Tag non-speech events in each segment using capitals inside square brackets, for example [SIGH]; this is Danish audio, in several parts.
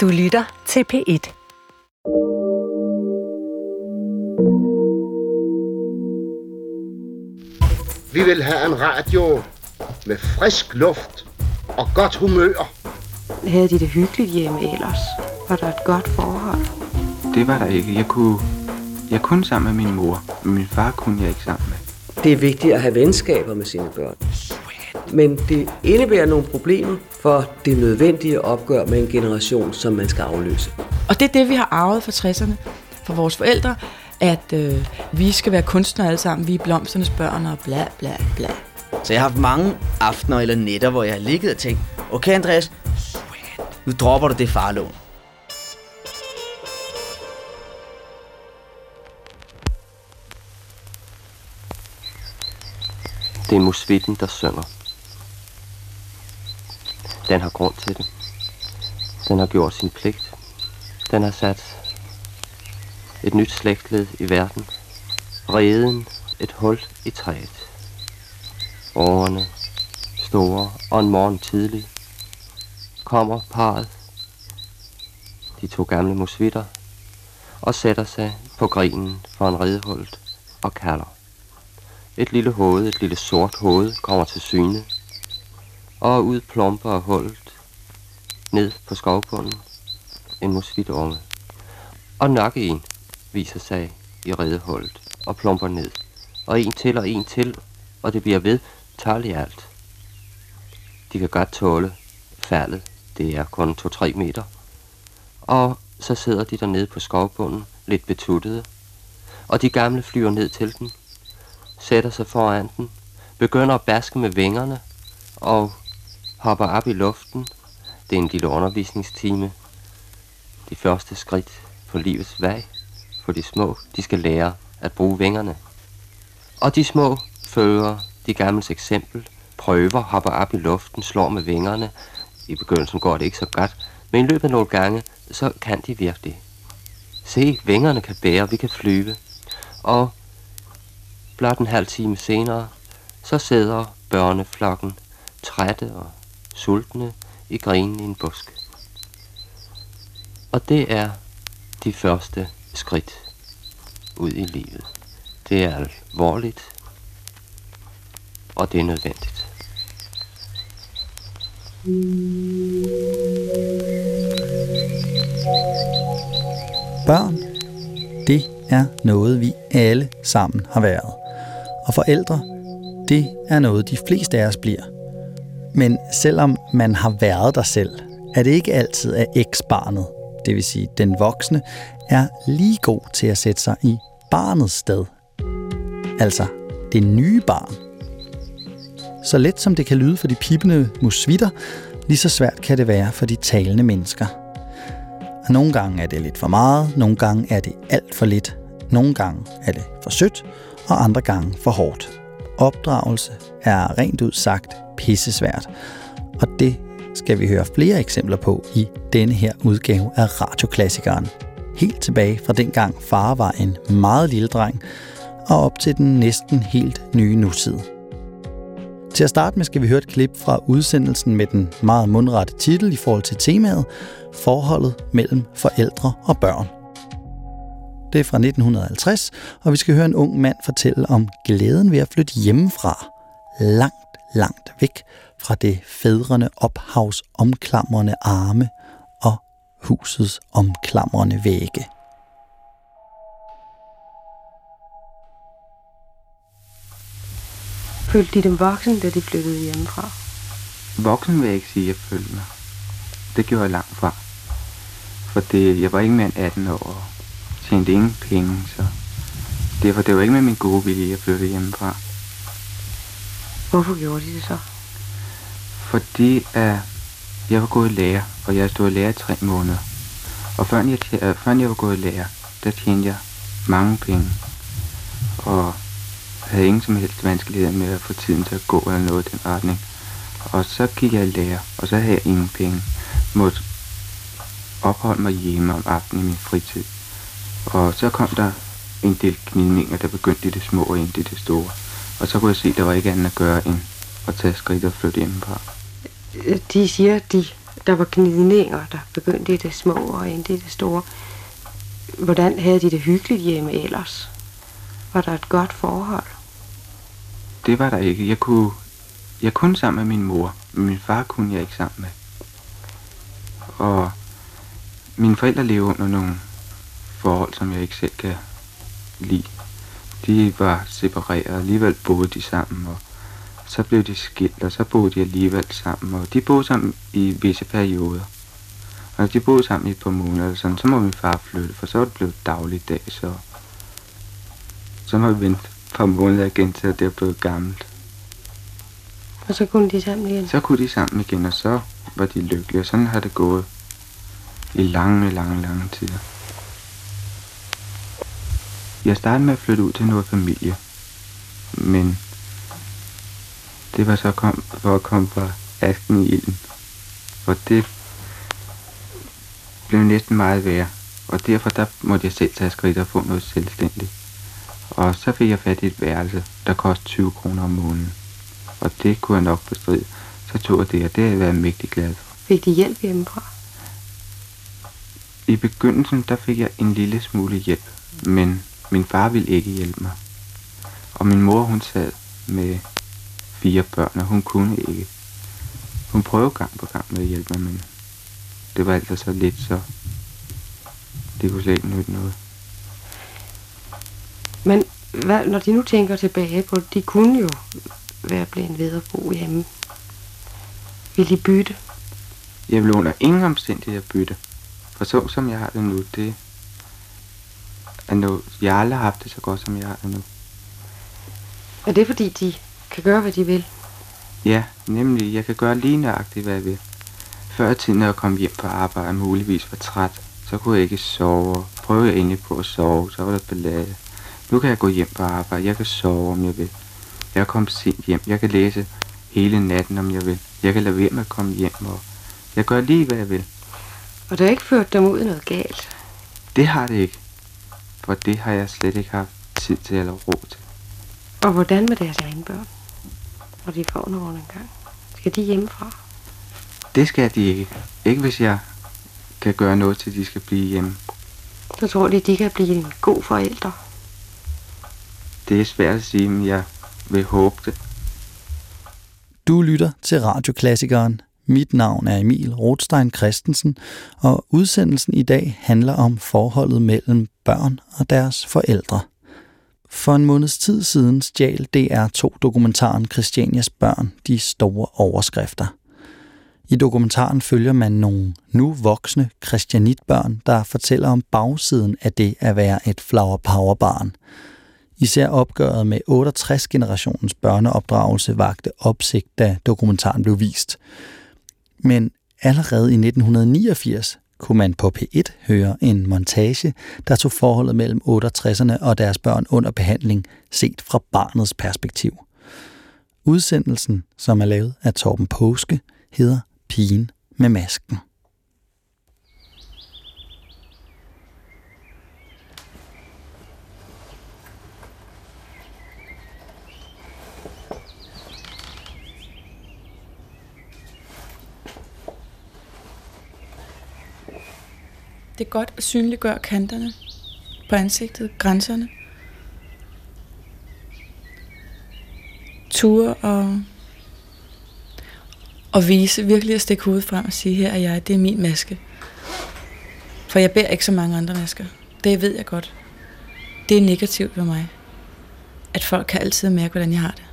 Du lytter til P1. Vi vil have en radio med frisk luft og godt humør. Havde de det hyggeligt hjemme ellers? Var der et godt forhold? Det var der ikke. Jeg kunne, jeg kunne sammen med min mor, men min far kunne jeg ikke sammen med. Det er vigtigt at have venskaber med sine børn. Men det indebærer nogle problemer for det nødvendige opgør med en generation, som man skal afløse. Og det er det, vi har arvet fra 60'erne, fra vores forældre, at øh, vi skal være kunstnere alle sammen, vi er blomsternes børn og bla bla bla. Så jeg har haft mange aftener eller nætter, hvor jeg har ligget og tænkt, okay Andreas, nu dropper du det farlån. Det er musvitten, der synger. Den har grund til det. Den har gjort sin pligt. Den har sat et nyt slægtled i verden. Reden et hul i træet. Årene store og en morgen tidlig kommer parret, de to gamle musvitter, og sætter sig på grinen for en redehult og kalder. Et lille hoved, et lille sort hoved, kommer til syne, og ud plomper hullet ned på skovbunden en musvitunge. Og nok en viser sig i redehullet og plomper ned. Og en til og en til, og det bliver ved tal alt. De kan godt tåle faldet. Det er kun 2-3 meter. Og så sidder de dernede på skovbunden, lidt betuttede. Og de gamle flyver ned til den, sætter sig foran den, begynder at baske med vingerne og hopper op i luften. Det er en lille undervisningstime. De første skridt på livets vej for de små, de skal lære at bruge vingerne. Og de små følger de gamles eksempel, prøver, hopper op i luften, slår med vingerne. I begyndelsen går det ikke så godt, men i løbet af nogle gange, så kan de virkelig. Se, vingerne kan bære, vi kan flyve. Og blot en halv time senere, så sidder børneflokken trætte og sultne i grenen i en busk. Og det er de første skridt ud i livet. Det er alvorligt, og det er nødvendigt. Børn, det er noget, vi alle sammen har været. Og forældre, det er noget, de fleste af os bliver. Men selvom man har været der selv, er det ikke altid, at eksbarnet, det vil sige den voksne, er lige god til at sætte sig i barnets sted. Altså det nye barn. Så let som det kan lyde for de pipende musvitter, lige så svært kan det være for de talende mennesker. Og nogle gange er det lidt for meget, nogle gange er det alt for lidt, nogle gange er det for sødt, og andre gange for hårdt. Opdragelse er rent ud sagt pissesvært, og det skal vi høre flere eksempler på i denne her udgave af Radioklassikeren. Helt tilbage fra dengang far var en meget lille dreng, og op til den næsten helt nye nutid. Til at starte med skal vi høre et klip fra udsendelsen med den meget mundrette titel i forhold til temaet Forholdet mellem forældre og børn. Det er fra 1950, og vi skal høre en ung mand fortælle om glæden ved at flytte hjemmefra, langt, langt væk fra det fædrende ophavs omklamrende arme og husets omklamrende vægge. Følte de dem voksen, da de flyttede hjemmefra? Voksen vil jeg ikke sige, at jeg følte mig. Det gjorde jeg langt fra. For det, jeg var ikke mere end 18 år tjente ingen penge, så derfor det var ikke med min gode vilje, jeg flyttede hjemmefra. Hvorfor gjorde de det så? Fordi at jeg var gået i lærer, og jeg stod i lærer i tre måneder. Og før jeg, tjente, før jeg var gået i lærer, der tjente jeg mange penge. Og havde ingen som helst vanskeligheder med at få tiden til at gå eller noget i den retning. Og så gik jeg i lærer, og så havde jeg ingen penge. Måtte opholde mig hjemme om aftenen i min fritid. Og så kom der en del knidninger, der begyndte i det små og ind i det store. Og så kunne jeg se, at der var ikke andet at gøre end at tage skridt og flytte hjemmefra. De siger, at de der var gnidninger, der begyndte i det små og endte i det store. Hvordan havde de det hyggeligt hjemme ellers? Var der et godt forhold? Det var der ikke. Jeg kunne, jeg kunne sammen med min mor, men min far kunne jeg ikke sammen med. Og mine forældre levede under nogle forhold, som jeg ikke selv kan lide. De var separeret, og alligevel boede de sammen, og så blev de skilt, og så boede de alligevel sammen, og de boede sammen i visse perioder. Og når de boede sammen i et par måneder, eller sådan, så må min far flytte, for så var det blevet dagligdag, så, så må vi vente et par måneder igen, til det er blevet gammelt. Og så kunne de sammen igen? Så kunne de sammen igen, og så var de lykkelige, og sådan har det gået i lange, lange, lange tider. Jeg startede med at flytte ud til noget familie, men det var så kom, for at komme fra asken i ilden. Og det blev næsten meget værre. Og derfor der måtte jeg selv tage skridt og få noget selvstændigt. Og så fik jeg fat i et værelse, der kostede 20 kroner om måneden. Og det kunne jeg nok bestride. Så tog jeg det, og det har jeg været mægtig glad for. Fik de hjælp hjemmefra? I begyndelsen, der fik jeg en lille smule hjælp, men min far ville ikke hjælpe mig. Og min mor, hun sad med fire børn, og hun kunne ikke. Hun prøvede gang på gang med at hjælpe mig, men det var altså så lidt, så det kunne slet ikke nytte noget. Men hvad, når de nu tænker tilbage på det, de kunne jo være blevet ved at bo hjemme. Vil de bytte? Jeg vil under ingen omstændigheder bytte. For så som jeg har det nu, det er noget, jeg har aldrig haft det så godt, som jeg har det nu. Er det fordi, de kan gøre, hvad de vil? Ja, nemlig. Jeg kan gøre lige nøjagtigt, hvad jeg vil. Før i tiden, når jeg kom hjem på arbejde og muligvis var træt, så kunne jeg ikke sove. Prøvede jeg endelig på at sove, så var der ballade. Nu kan jeg gå hjem på arbejde. Jeg kan sove, om jeg vil. Jeg komme sent hjem. Jeg kan læse hele natten, om jeg vil. Jeg kan lade være med at komme hjem, og jeg gør lige, hvad jeg vil. Og der er ikke ført dem ud noget galt? Det har det ikke. For det har jeg slet ikke haft tid til eller ro til. Og hvordan med deres egne børn? Når de får nogen en gang. Skal de hjemmefra? Det skal de ikke. Ikke hvis jeg kan gøre noget til, de skal blive hjemme. Så tror de, de kan blive en god forælder. Det er svært at sige, men jeg vil håbe det. Du lytter til radioklassikeren. Mit navn er Emil Rothstein Christensen, og udsendelsen i dag handler om forholdet mellem børn og deres forældre. For en måneds tid siden stjal DR2-dokumentaren Christianias børn de store overskrifter. I dokumentaren følger man nogle nu voksne christianitbørn, der fortæller om bagsiden af det at være et flower power barn. Især opgøret med 68-generationens børneopdragelse vagte opsigt, da dokumentaren blev vist. Men allerede i 1989 kunne man på P1 høre en montage, der tog forholdet mellem 68'erne og deres børn under behandling set fra barnets perspektiv. Udsendelsen, som er lavet af Torben Påske, hedder Pigen med masken. Det er godt at synliggøre kanterne på ansigtet, grænserne. Ture og, og vise, virkelig at stikke hovedet frem og sige, her er jeg, det er min maske. For jeg bærer ikke så mange andre masker. Det ved jeg godt. Det er negativt for mig. At folk kan altid mærke, hvordan jeg har det.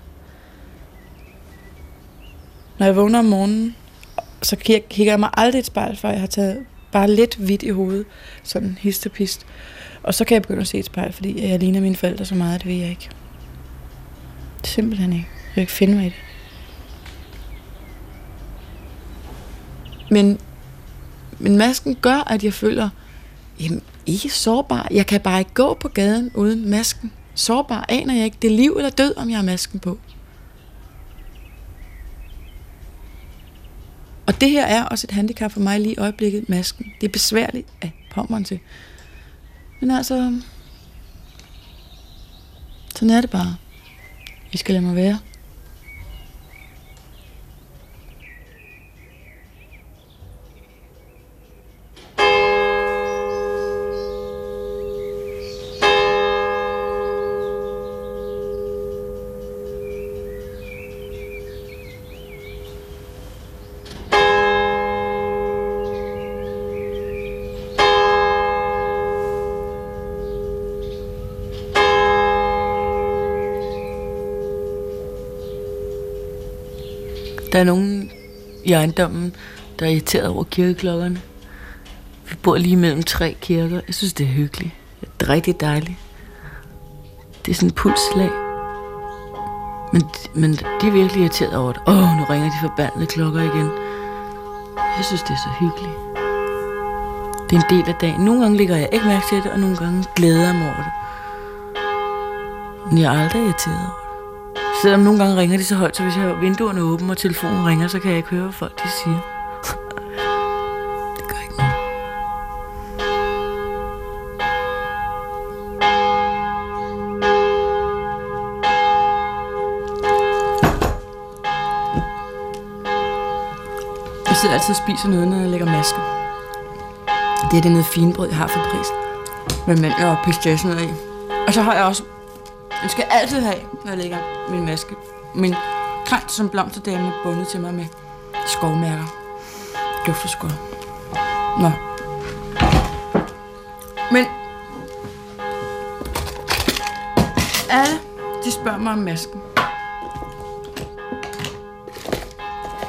Når jeg vågner om morgenen, så kigger jeg mig aldrig et spejl, før jeg har taget bare lidt hvidt i hovedet, sådan histepist. Og så kan jeg begynde at se et spejl, fordi jeg ligner mine forældre så meget, det ved jeg ikke. Simpelthen ikke. Jeg kan ikke finde mig i det. Men, men masken gør, at jeg føler, jamen, ikke sårbar. Jeg kan bare ikke gå på gaden uden masken. Sårbar aner jeg ikke. Det er liv eller død, om jeg har masken på. Og det her er også et handicap for mig lige i øjeblikket, masken. Det er besværligt at pommeren til. Men altså, sådan er det bare. Vi skal lade mig være. Der er nogen i ejendommen, der er irriteret over kirkeklokkerne. Vi bor lige mellem tre kirker. Jeg synes, det er hyggeligt. Det er rigtig dejligt. Det er sådan et pulsslag. Men, men de er virkelig irriteret over det. Åh, oh, nu ringer de forbandede klokker igen. Jeg synes, det er så hyggeligt. Det er en del af dagen. Nogle gange ligger jeg ikke mærke til det, og nogle gange glæder jeg mig over det. Men jeg er aldrig irriteret over det. Selvom nogle gange ringer de så højt, så hvis jeg har vinduerne åbne og telefonen ringer, så kan jeg ikke høre, hvad folk de siger. [LAUGHS] det gør ikke noget. Jeg sidder altid og spiser noget, når jeg lægger maske. Det er det noget finbrød, jeg har for pris. Med mand og pistachienødder i. Og så har jeg også... Jeg skal altid have, når jeg lægger min maske. Min krans som blomsterdame bundet til mig med skovmærker. Dufteskov. Nå. Men... Alle, de spørger mig om masken.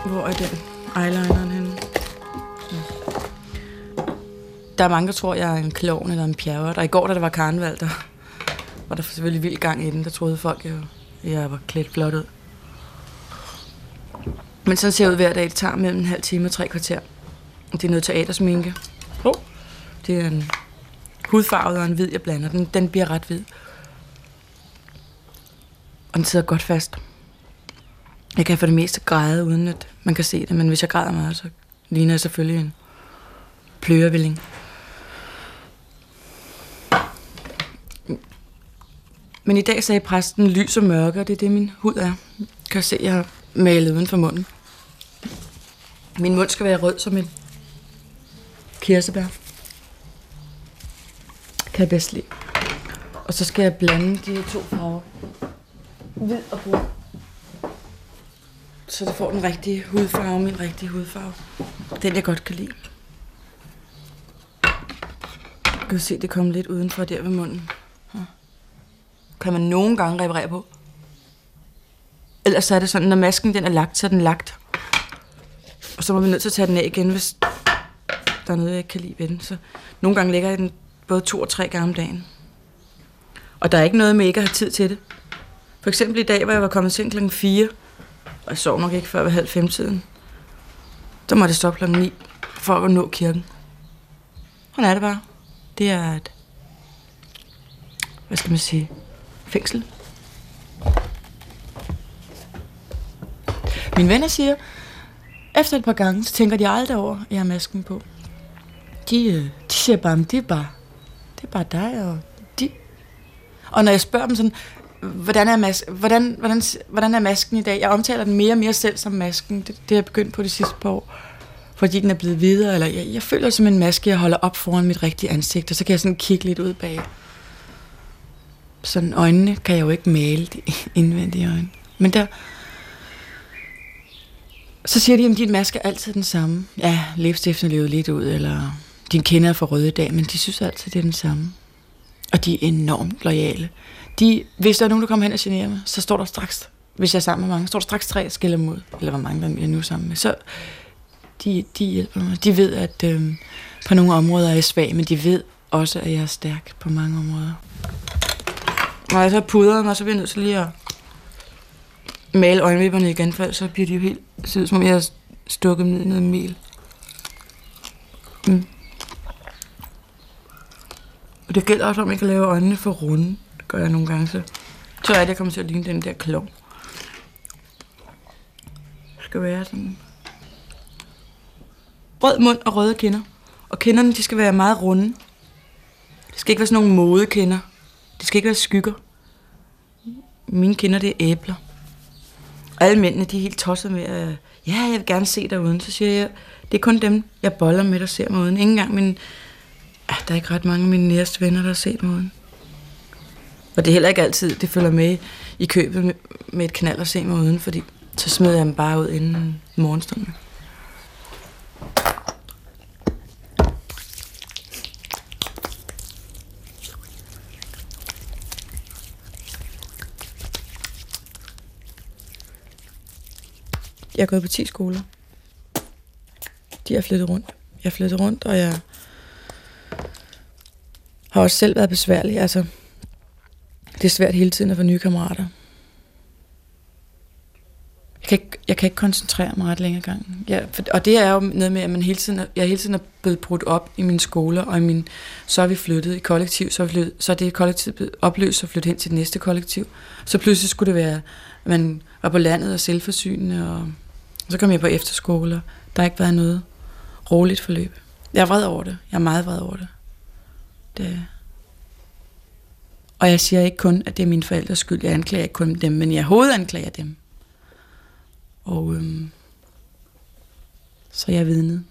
Hvor er den eyelineren henne? Der er mange, der tror, jeg er en klovn eller en pjerre. Og i går, da der var karneval, der var der selvfølgelig vild gang i den. Der troede folk, at jeg var klædt flot ud. Men sådan ser jeg ud hver dag. Det tager mellem en halv time og tre kvarter. Det er noget teatersminke. Oh. Det er en hudfarvet og en hvid, jeg blander. Den, den bliver ret hvid. Og den sidder godt fast. Jeg kan for det meste græde, uden at man kan se det. Men hvis jeg græder meget, så ligner jeg selvfølgelig en plørevilling. Men i dag sagde præsten lys og mørke, og det er det, min hud er. Kan se, jeg har malet uden for munden. Min mund skal være rød som en kirsebær. Kan jeg bedst lide. Og så skal jeg blande de her to farver. Hvid og brun. Så det får den rigtige hudfarve, min rigtige hudfarve. Den jeg godt kan lide. Jeg kan se, det kommer lidt udenfor der ved munden. Kan man nogle gange reparere på. Ellers er det sådan, når masken den er lagt, så er den lagt. Og så må vi nødt til at tage den af igen, hvis der er noget, jeg ikke kan lide ved den. Så nogle gange lægger jeg den både to og tre gange om dagen. Og der er ikke noget med ikke at have tid til det. For eksempel i dag, hvor jeg var kommet sent klokken 4, og jeg sov nok ikke før ved halv fem tiden. Så måtte jeg stoppe klokken 9 for at nå kirken. Sådan er det bare. Det er et, hvad skal man sige, fængsel. Mine venner siger, efter et par gange, så tænker de aldrig over, at jeg har masken på. De, øh, de siger bare, det er bare, det er bare dig, og de... Og når jeg spørger dem sådan, hvordan er, mas- hvordan, hvordan, hvordan er masken i dag? Jeg omtaler den mere og mere selv som masken. Det, det har jeg begyndt på de sidste par år. Fordi den er blevet videre, eller jeg, jeg føler som en maske, jeg holder op foran mit rigtige ansigt, og så kan jeg sådan kigge lidt ud bag. Sådan øjnene kan jeg jo ikke male de [LAUGHS] indvendige øjne. Men der... Så siger de, at din maske er altid den samme. Ja, læbestiften er levet lidt ud, eller din kinder er for røde i dag, men de synes altid, det er den samme. Og de er enormt lojale. De, hvis der er nogen, der kommer hen og generer mig, så står der straks, hvis jeg er sammen med mange, står der straks tre skiller mod, eller hvor mange der er nu sammen med. Så de, de hjælper mig. De ved, at øh, på nogle områder er jeg svag, men de ved også, at jeg er stærk på mange områder. Når jeg så pudrer mig, så bliver jeg nødt til lige at male øjenvipperne igen, for så bliver de jo helt, ser som om jeg har stukket dem ned i noget mel. Mm. Og det gælder også, om jeg kan lave øjnene for runde. Det gør jeg nogle gange, så, tror jeg, at jeg kommer til at ligne den der klov. Det skal være sådan rød mund og røde kinder. Og kinderne, de skal være meget runde. Det skal ikke være sådan nogle modekinder. Det skal ikke være skygger. Mine kinder, det er æbler. Og alle mændene, de er helt tosset med, at ja, jeg vil gerne se dig uden. Så siger jeg, det er kun dem, jeg boller med, der ser mig uden. Ingen gang min... Ja, der er ikke ret mange af mine næste venner, der har set mig uden. Og det er heller ikke altid, det følger med i købet med, med et knald at se mig uden, fordi så smider jeg dem bare ud inden morgenstunden. Jeg er gået på 10 skoler. De har flyttet rundt. Jeg har flyttet rundt, og jeg har også selv været besværlig. Altså, det er svært hele tiden at få nye kammerater. Jeg kan ikke, jeg kan ikke koncentrere mig ret længere gang. Ja, for, og det er jo noget med, at man hele tiden, jeg hele tiden er blevet brudt op i mine skoler, og i min, så er vi flyttet i kollektiv, så er, vi flyttet, så er det kollektiv blevet opløst og flyttet hen til det næste kollektiv. Så pludselig skulle det være, at man var på landet og selvforsynende, og så kom jeg på efterskoler. Der har ikke været noget roligt forløb. Jeg er vred over det. Jeg er meget vred over det. det og jeg siger ikke kun, at det er mine forældres skyld. Jeg anklager ikke kun dem, men jeg hovedanklager dem. Og øhm, så er jeg vidnede.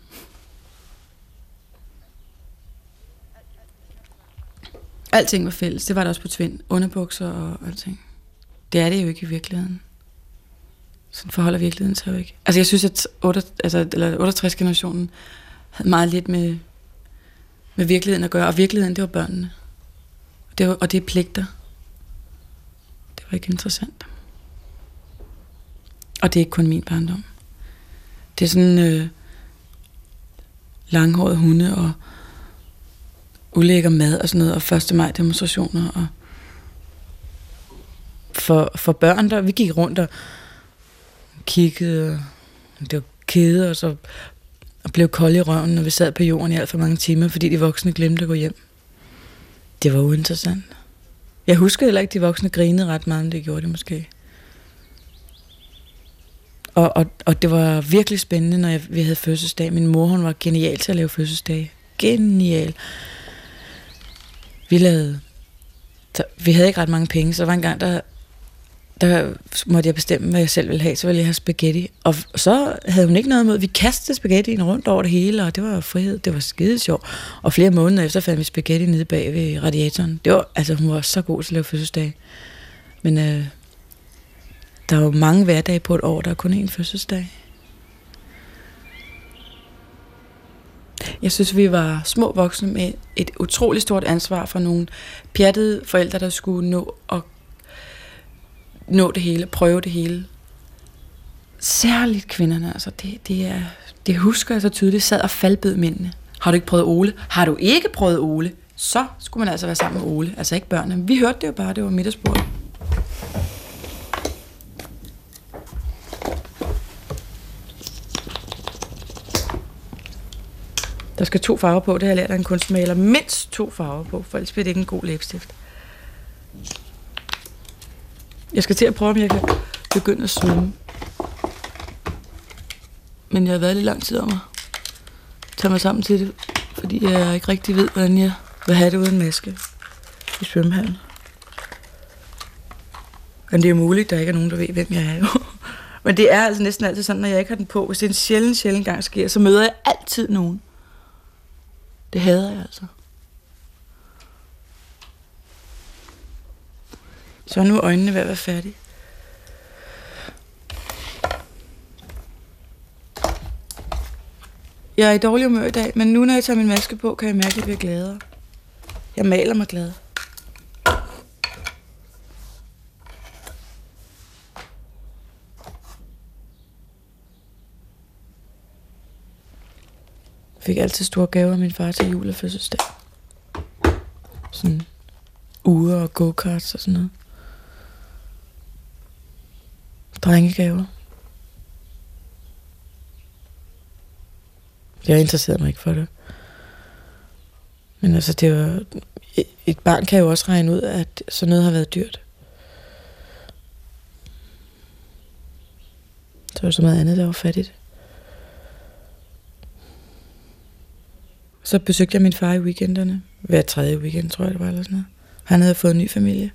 Alting var fælles. Det var der også på Tvind. Underbukser og alting. Det er det jo ikke i virkeligheden. Sådan forholder virkeligheden sig jo ikke. Altså jeg synes, at 8, altså, eller 68-generationen havde meget lidt med, med virkeligheden at gøre. Og virkeligheden, det var børnene. Det var, og det er pligter. Det var ikke interessant. Og det er ikke kun min barndom. Det er sådan øh, langhåret hunde og ulækker mad og sådan noget, og 1. maj demonstrationer. Og for, for børn, der vi gik rundt og kiggede, og det var kede, og så og blev kold i røven, når vi sad på jorden i alt for mange timer, fordi de voksne glemte at gå hjem. Det var uinteressant. Jeg husker heller ikke, at de voksne grinede ret meget, men det gjorde de måske. Og, og, og det var virkelig spændende, når jeg, vi havde fødselsdag. Min mor, hun var genial til at lave fødselsdag. Genial. Vi lavede... Så, vi havde ikke ret mange penge, så der var en gang, der, der måtte jeg bestemme, hvad jeg selv ville have. Så ville jeg have spaghetti. Og så havde hun ikke noget imod. Vi kastede spaghettien rundt over det hele, og det var frihed. Det var skide sjovt. Og flere måneder efter fandt vi spaghetti nede bag ved radiatoren. Det var, altså, hun var så god til at lave fødselsdag. Men øh, der er jo mange hverdage på et år, der er kun én fødselsdag. Jeg synes, vi var små voksne med et utroligt stort ansvar for nogle pjattede forældre, der skulle nå at nå det hele, prøve det hele. Særligt kvinderne, altså det, det, er, det husker jeg så tydeligt, sad og faldbød mændene. Har du ikke prøvet Ole? Har du ikke prøvet Ole? Så skulle man altså være sammen med Ole, altså ikke børnene. Vi hørte det jo bare, det var middagsbordet. Der skal to farver på, det har jeg lært af en kunstmaler. Mindst to farver på, for ellers bliver det ikke en god læbestift. Jeg skal til at prøve, om jeg kan begynde at svømme. Men jeg har været lidt lang tid om at tage mig sammen til det, fordi jeg ikke rigtig ved, hvordan jeg vil have det uden maske i svømmehallen. Men det er jo muligt, der ikke er nogen, der ved, hvem jeg er jo. Men det er altså næsten altid sådan, når jeg ikke har den på. Hvis det er en sjældent, sjældent gang sker, så møder jeg altid nogen. Det hader jeg altså. Så er nu øjnene ved at være færdige. Jeg er i dårlig humør i dag, men nu når jeg tager min maske på, kan jeg mærke, at jeg bliver gladere. Jeg maler mig glad. Jeg fik altid store gaver af min far til jul og fødselsdag. Sådan uger og go-karts og sådan noget. Drengegaver. Jeg interesserede mig ikke for det. Men altså, det var... Et barn kan jo også regne ud, at sådan noget har været dyrt. Så var så meget andet, der var fattigt. Så besøgte jeg min far i weekenderne. Hver tredje weekend, tror jeg det var, eller sådan noget. Han havde fået en ny familie.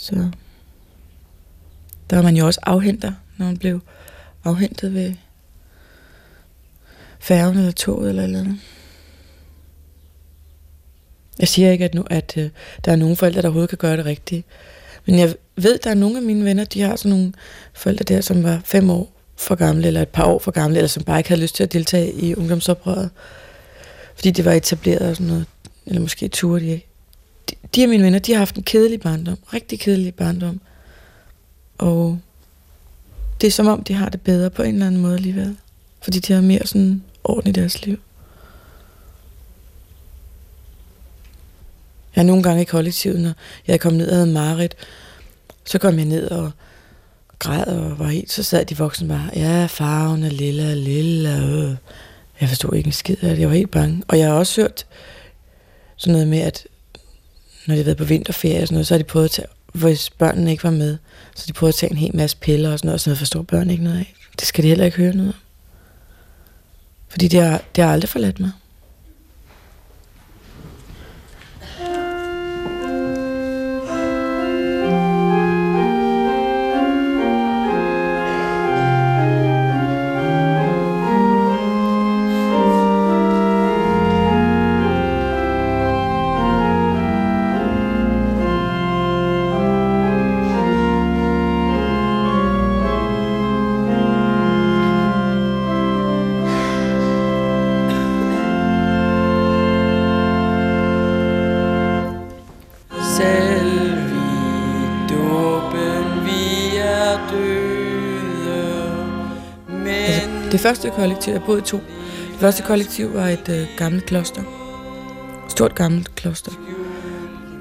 Så der var man jo også afhenter, når man blev afhentet ved færgen eller toget eller eller andet. Jeg siger ikke, at, nu, at øh, der er nogen forældre, der overhovedet kan gøre det rigtigt. Men jeg ved, at der er nogle af mine venner, de har sådan nogle forældre der, som var fem år for gamle, eller et par år for gamle, eller som bare ikke havde lyst til at deltage i ungdomsoprøret. Fordi det var etableret og sådan noget. Eller måske turde de ikke. De, de af mine venner, de har haft en kedelig barndom. Rigtig kedelig barndom. Og det er som om, de har det bedre på en eller anden måde alligevel. Fordi de har mere sådan orden i deres liv. Jeg er nogle gange i kollektivet, når jeg kom ned og havde Marit, så kom jeg ned og græd og var helt, så sad de voksne bare, ja, farven er lille, lille, øh. Jeg forstod ikke en skid af det, jeg var helt bange. Og jeg har også hørt sådan noget med, at når de har været på vinterferie og sådan noget, så har de prøvet at tage, hvis børnene ikke var med, så de prøvede at tage en hel masse piller og sådan noget, og sådan noget forstår børn ikke noget af. Det skal de heller ikke høre noget om. Fordi det har, det har aldrig forladt mig. Første kollektiv, jeg boede i to. Det første kollektiv var et øh, gammelt kloster. Stort gammelt kloster.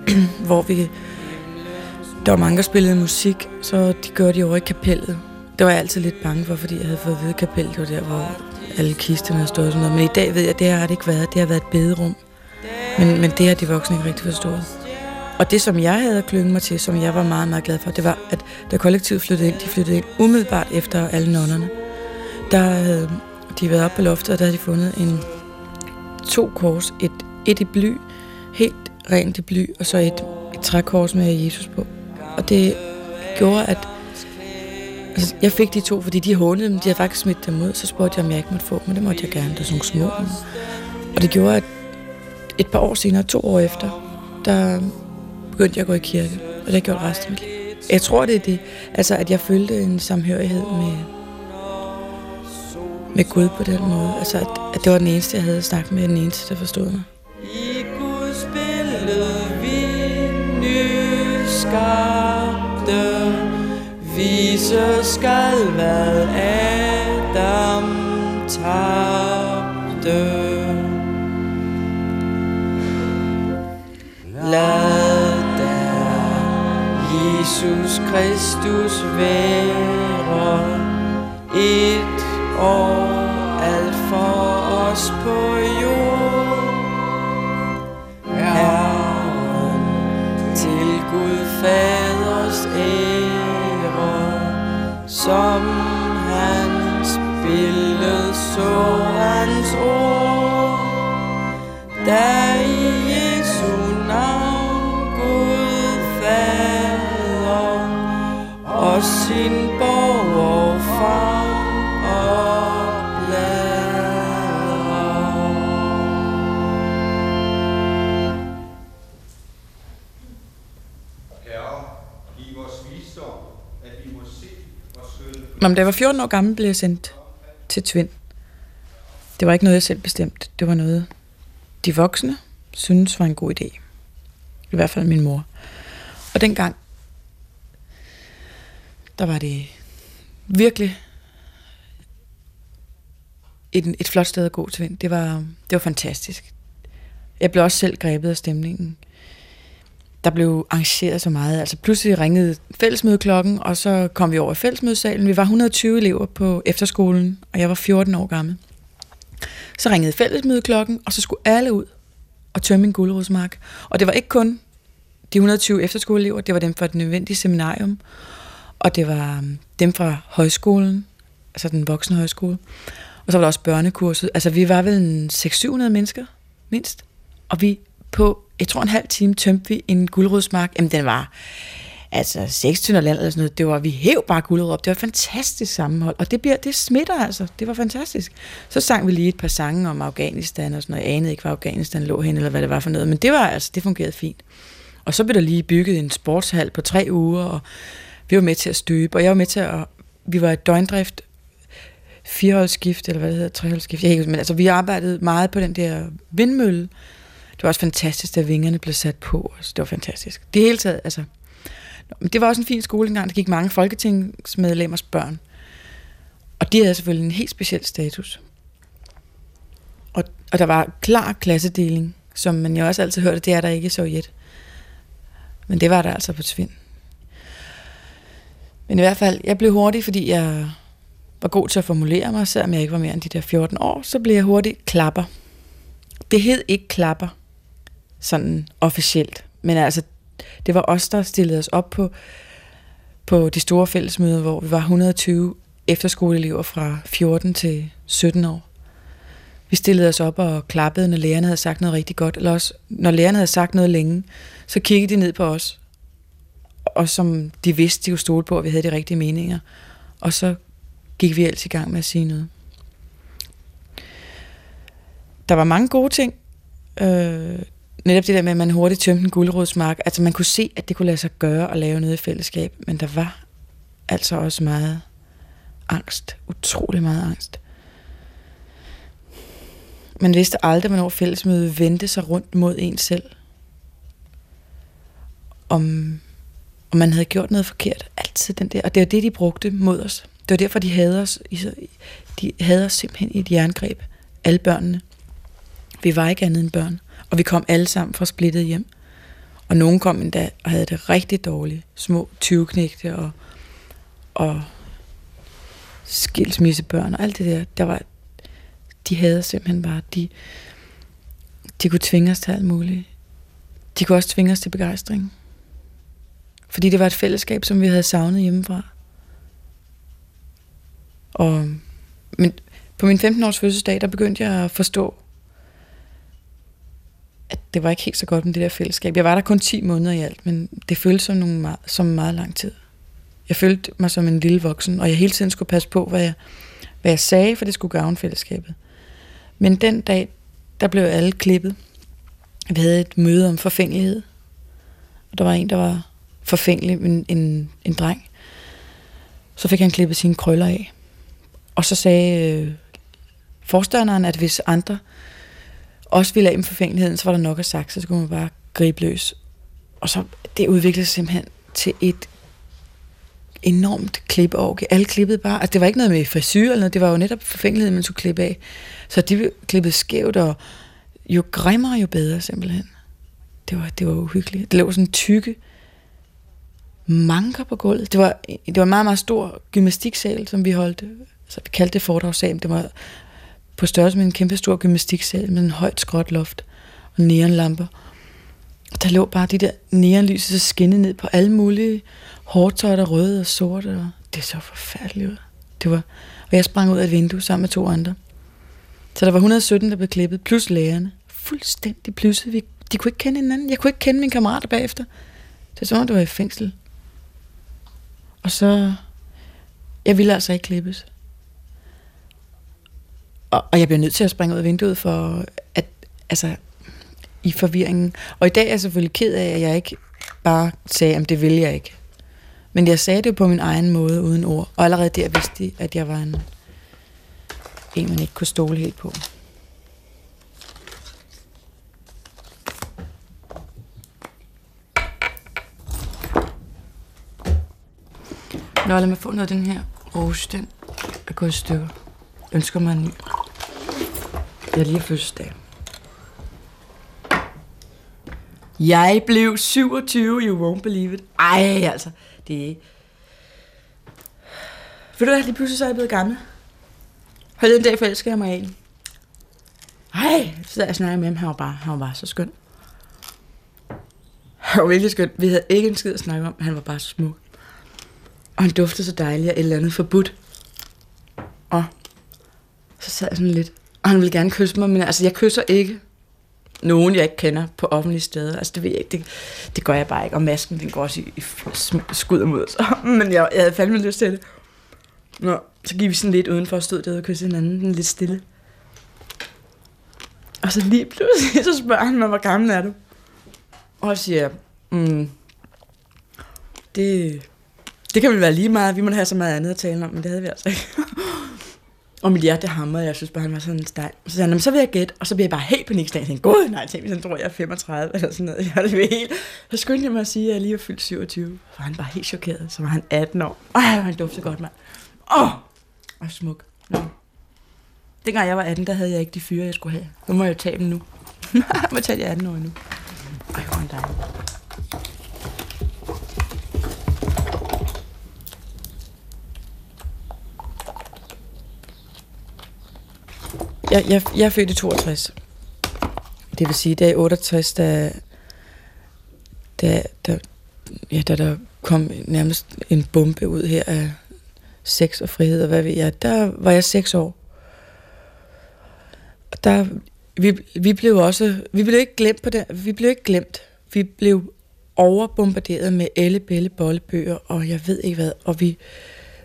[CLEARS THROAT] hvor vi... Der var mange, der spillede musik, så de gjorde de over i kapellet. Det var jeg altid lidt bange for, fordi jeg havde fået at vide, at kapellet var der, hvor alle kisterne havde stået og sådan noget. Men i dag ved jeg, at det har det ikke været. Det har været et bederum. Men, men det har de voksne ikke rigtig forstået. Og det, som jeg havde klynget mig til, som jeg var meget, meget glad for, det var, at da kollektivet flyttede ind, de flyttede ind umiddelbart efter alle nonnerne. Der havde de været oppe på loftet, og der havde de fundet en to kors. Et, et i bly, helt rent i bly, og så et, et trækors med Jesus på. Og det gjorde, at altså, jeg fik de to, fordi de hånede dem. De havde faktisk smidt dem ud. Så spurgte jeg, om jeg ikke måtte få dem, og det måtte jeg gerne. Der er sådan nogle små. Og det gjorde, at et par år senere, to år efter, der begyndte jeg at gå i kirke, og det har gjort resten af mit liv. Jeg tror, det er det, altså at jeg følte en samhørighed med, med Gud på den måde. Altså at, at det var den eneste, jeg havde snakket med, den eneste, der forstod mig. I Guds billede vi nyskabte, vise skal hvad Adam tabte. Lad der Jesus Kristus være et og alt for os på jord. Herren til Gud Faders ære, som hans billede så hans ord. Der i Jesu navn Gud Fader og sin borger far Nå, men da jeg var 14 år gammel, blev jeg sendt til Tvind. Det var ikke noget, jeg selv bestemte. Det var noget, de voksne synes var en god idé. I hvert fald min mor. Og dengang, der var det virkelig et, et flot sted at gå til vind. Det var, det var fantastisk. Jeg blev også selv grebet af stemningen. Der blev arrangeret så meget. Altså pludselig ringede fællesmødeklokken, og så kom vi over i fællesmødesalen. Vi var 120 elever på efterskolen, og jeg var 14 år gammel. Så ringede fællesmødeklokken, og så skulle alle ud og tømme en guldrodsmark. Og det var ikke kun de 120 efterskoleelever, det var dem fra det nødvendige seminarium, og det var øhm, dem fra højskolen, altså den voksne højskole. Og så var der også børnekurset. Altså vi var vel en 600-700 mennesker, mindst. Og vi på, jeg tror en halv time, tømte vi en guldrødsmark. Jamen den var altså 6 tynder land eller sådan noget. Det var, vi hæv bare guldrød op. Det var et fantastisk sammenhold. Og det, bliver, det smitter altså. Det var fantastisk. Så sang vi lige et par sange om Afghanistan og sådan noget. Jeg anede ikke, hvor Afghanistan lå hen, eller hvad det var for noget. Men det var altså, det fungerede fint. Og så blev der lige bygget en sportshal på tre uger, og vi var med til at støbe, og jeg var med til at, vi var i døgndrift, fireholdsskift, eller hvad det hedder, treholdsskift, jeg ikke, men altså vi arbejdede meget på den der vindmølle. Det var også fantastisk, da vingerne blev sat på, altså, det var fantastisk. Det hele taget, altså, Men det var også en fin skole engang. Der gik mange folketingsmedlemmers børn. Og de havde selvfølgelig en helt speciel status. Og, og der var klar klassedeling, som man jo også altid hørte, det er der ikke i Sovjet. Men det var der altså på Tvind. Men i hvert fald, jeg blev hurtig, fordi jeg var god til at formulere mig, selvom jeg ikke var mere end de der 14 år, så blev jeg hurtigt klapper. Det hed ikke klapper, sådan officielt. Men altså, det var os, der stillede os op på, på de store fællesmøder, hvor vi var 120 efterskoleelever fra 14 til 17 år. Vi stillede os op og klappede, når lærerne havde sagt noget rigtig godt, eller også når lærerne havde sagt noget længe, så kiggede de ned på os, og som de vidste, de kunne stole på, at vi havde de rigtige meninger. Og så gik vi altid i gang med at sige noget. Der var mange gode ting. Øh, netop det der med, at man hurtigt tømte en guldrådsmark. Altså man kunne se, at det kunne lade sig gøre at lave noget i fællesskab, men der var altså også meget angst. Utrolig meget angst. Man vidste aldrig, hvornår fællesmødet vendte sig rundt mod en selv. Om, om man havde gjort noget forkert. Altid den der. Og det var det, de brugte mod os. Det var derfor, de havde os, de havde os simpelthen i et jerngreb. Alle børnene. Vi var ikke andet end børn. Og vi kom alle sammen fra splittet hjem. Og nogen kom endda og havde det rigtig dårligt. Små 20 og, og skilsmissebørn og alt det der. der var, de havde simpelthen bare, de, de kunne tvinge os til alt muligt. De kunne også tvinge os til begejstring. Fordi det var et fællesskab, som vi havde savnet hjemmefra. Og, men på min 15-års fødselsdag, der begyndte jeg at forstå, at det var ikke helt så godt med det der fællesskab. Jeg var der kun 10 måneder i alt, men det føltes som, nogle meget, som meget lang tid. Jeg følte mig som en lille voksen, og jeg hele tiden skulle passe på, hvad jeg, hvad jeg sagde, for det skulle gavne fællesskabet. Men den dag, der blev alle klippet. Vi havde et møde om forfængelighed. Og der var en, der var forfængelig, en, en, en dreng. Så fik han klippet sine krøller af. Og så sagde øh, forstanderen, at hvis andre også ville af med forfængeligheden, så var der nok at sagt, så skulle man bare gribe løs. Og så det udviklede sig simpelthen til et enormt klippeorg. Alle klippede bare. Altså, det var ikke noget med frisyr eller noget. Det var jo netop forfængeligheden, man skulle klippe af. Så de klippede skævt, og jo grimmere, jo bedre simpelthen. Det var, det var uhyggeligt. Det lå sådan tykke manker på gulvet. Det var, det var en meget, meget stor gymnastiksal, som vi holdt. Så vi kaldte det foredragssal. Det var på størrelse med en kæmpe stor gymnastiksal med en højt skråt loft og neonlamper. Og der lå bare de der neonlys, så skinnede ned på alle mulige hårtøj, røde og sorte. Og det så forfærdeligt ud. Det var, og jeg sprang ud af et vindue sammen med to andre. Så der var 117, der blev klippet, plus lærerne. Fuldstændig plusset. Vi, de kunne ikke kende hinanden. Jeg kunne ikke kende mine kammerater bagefter. Det er som om, det var i fængsel. Og så... Jeg ville altså ikke klippes. Og, og jeg bliver nødt til at springe ud af vinduet for at... Altså, i forvirringen. Og i dag er jeg selvfølgelig ked af, at jeg ikke bare sagde, at det vil jeg ikke. Men jeg sagde det på min egen måde, uden ord. Og allerede der vidste de, at jeg var en, en man ikke kunne stole helt på. Nå, lad mig få noget af den her rose, den er gået i stykker. Ønsker mig en ny. Jeg er lige fødselsdag. Jeg blev 27, you won't believe it. Ej, altså, det er... Ved du hvad, lige pludselig så er jeg blevet gammel. Forleden dag forelsker jeg mig af Ej, så jeg snakkede med ham, han var bare, han var bare så skøn. Han var virkelig skøn. Vi havde ikke en skid at snakke om, han var bare så smuk. Og han duftede så dejligt af et eller andet forbudt. Så sad jeg sådan lidt. Og han ville gerne kysse mig, men altså, jeg kysser ikke nogen, jeg ikke kender på offentlige steder. Altså, det ved jeg ikke. Det, det gør jeg bare ikke. Og masken, den går også i, i skud mod så. [LAUGHS] Men jeg, jeg havde fandme lyst til det. Nå, så gik vi sådan lidt udenfor og stod der og kyssede hinanden den lidt stille. Og så lige pludselig, [LAUGHS] så spørger han mig, hvor gammel er du? Og så siger jeg, mm, det, det kan vel være lige meget. Vi må have så meget andet at tale om, men det havde vi altså ikke. [LAUGHS] Og mit hjerte hamrede, jeg synes bare, han var sådan en stejl. Så sagde han, så vil jeg gætte, og så bliver jeg bare helt panikslag. Jeg tænkte, gud, nej, tænk, hvis han tror, jeg er 35, eller sådan noget. [LAUGHS] Jeg det helt. Så skyndte jeg mig at sige, at jeg lige var fyldt 27. Så var han bare helt chokeret. Så var han 18 år. Ej, han duftede godt, mand. Åh, oh, og smuk. Nå. Dengang jeg var 18, der havde jeg ikke de fyre, jeg skulle have. Nu må jeg tage dem nu. [LAUGHS] jeg må tage de 18 år nu. Ej, hvor er Jeg, jeg, jeg er født i 62. Det vil sige, da i 68, da, da, da, ja, da der kom nærmest en bombe ud her af sex og frihed og hvad ved jeg, der var jeg seks år. Og der, vi, vi blev også, vi blev ikke glemt på det, vi blev ikke glemt. Vi blev overbombarderet med alle bælle, bollebøger, og jeg ved ikke hvad. Og vi,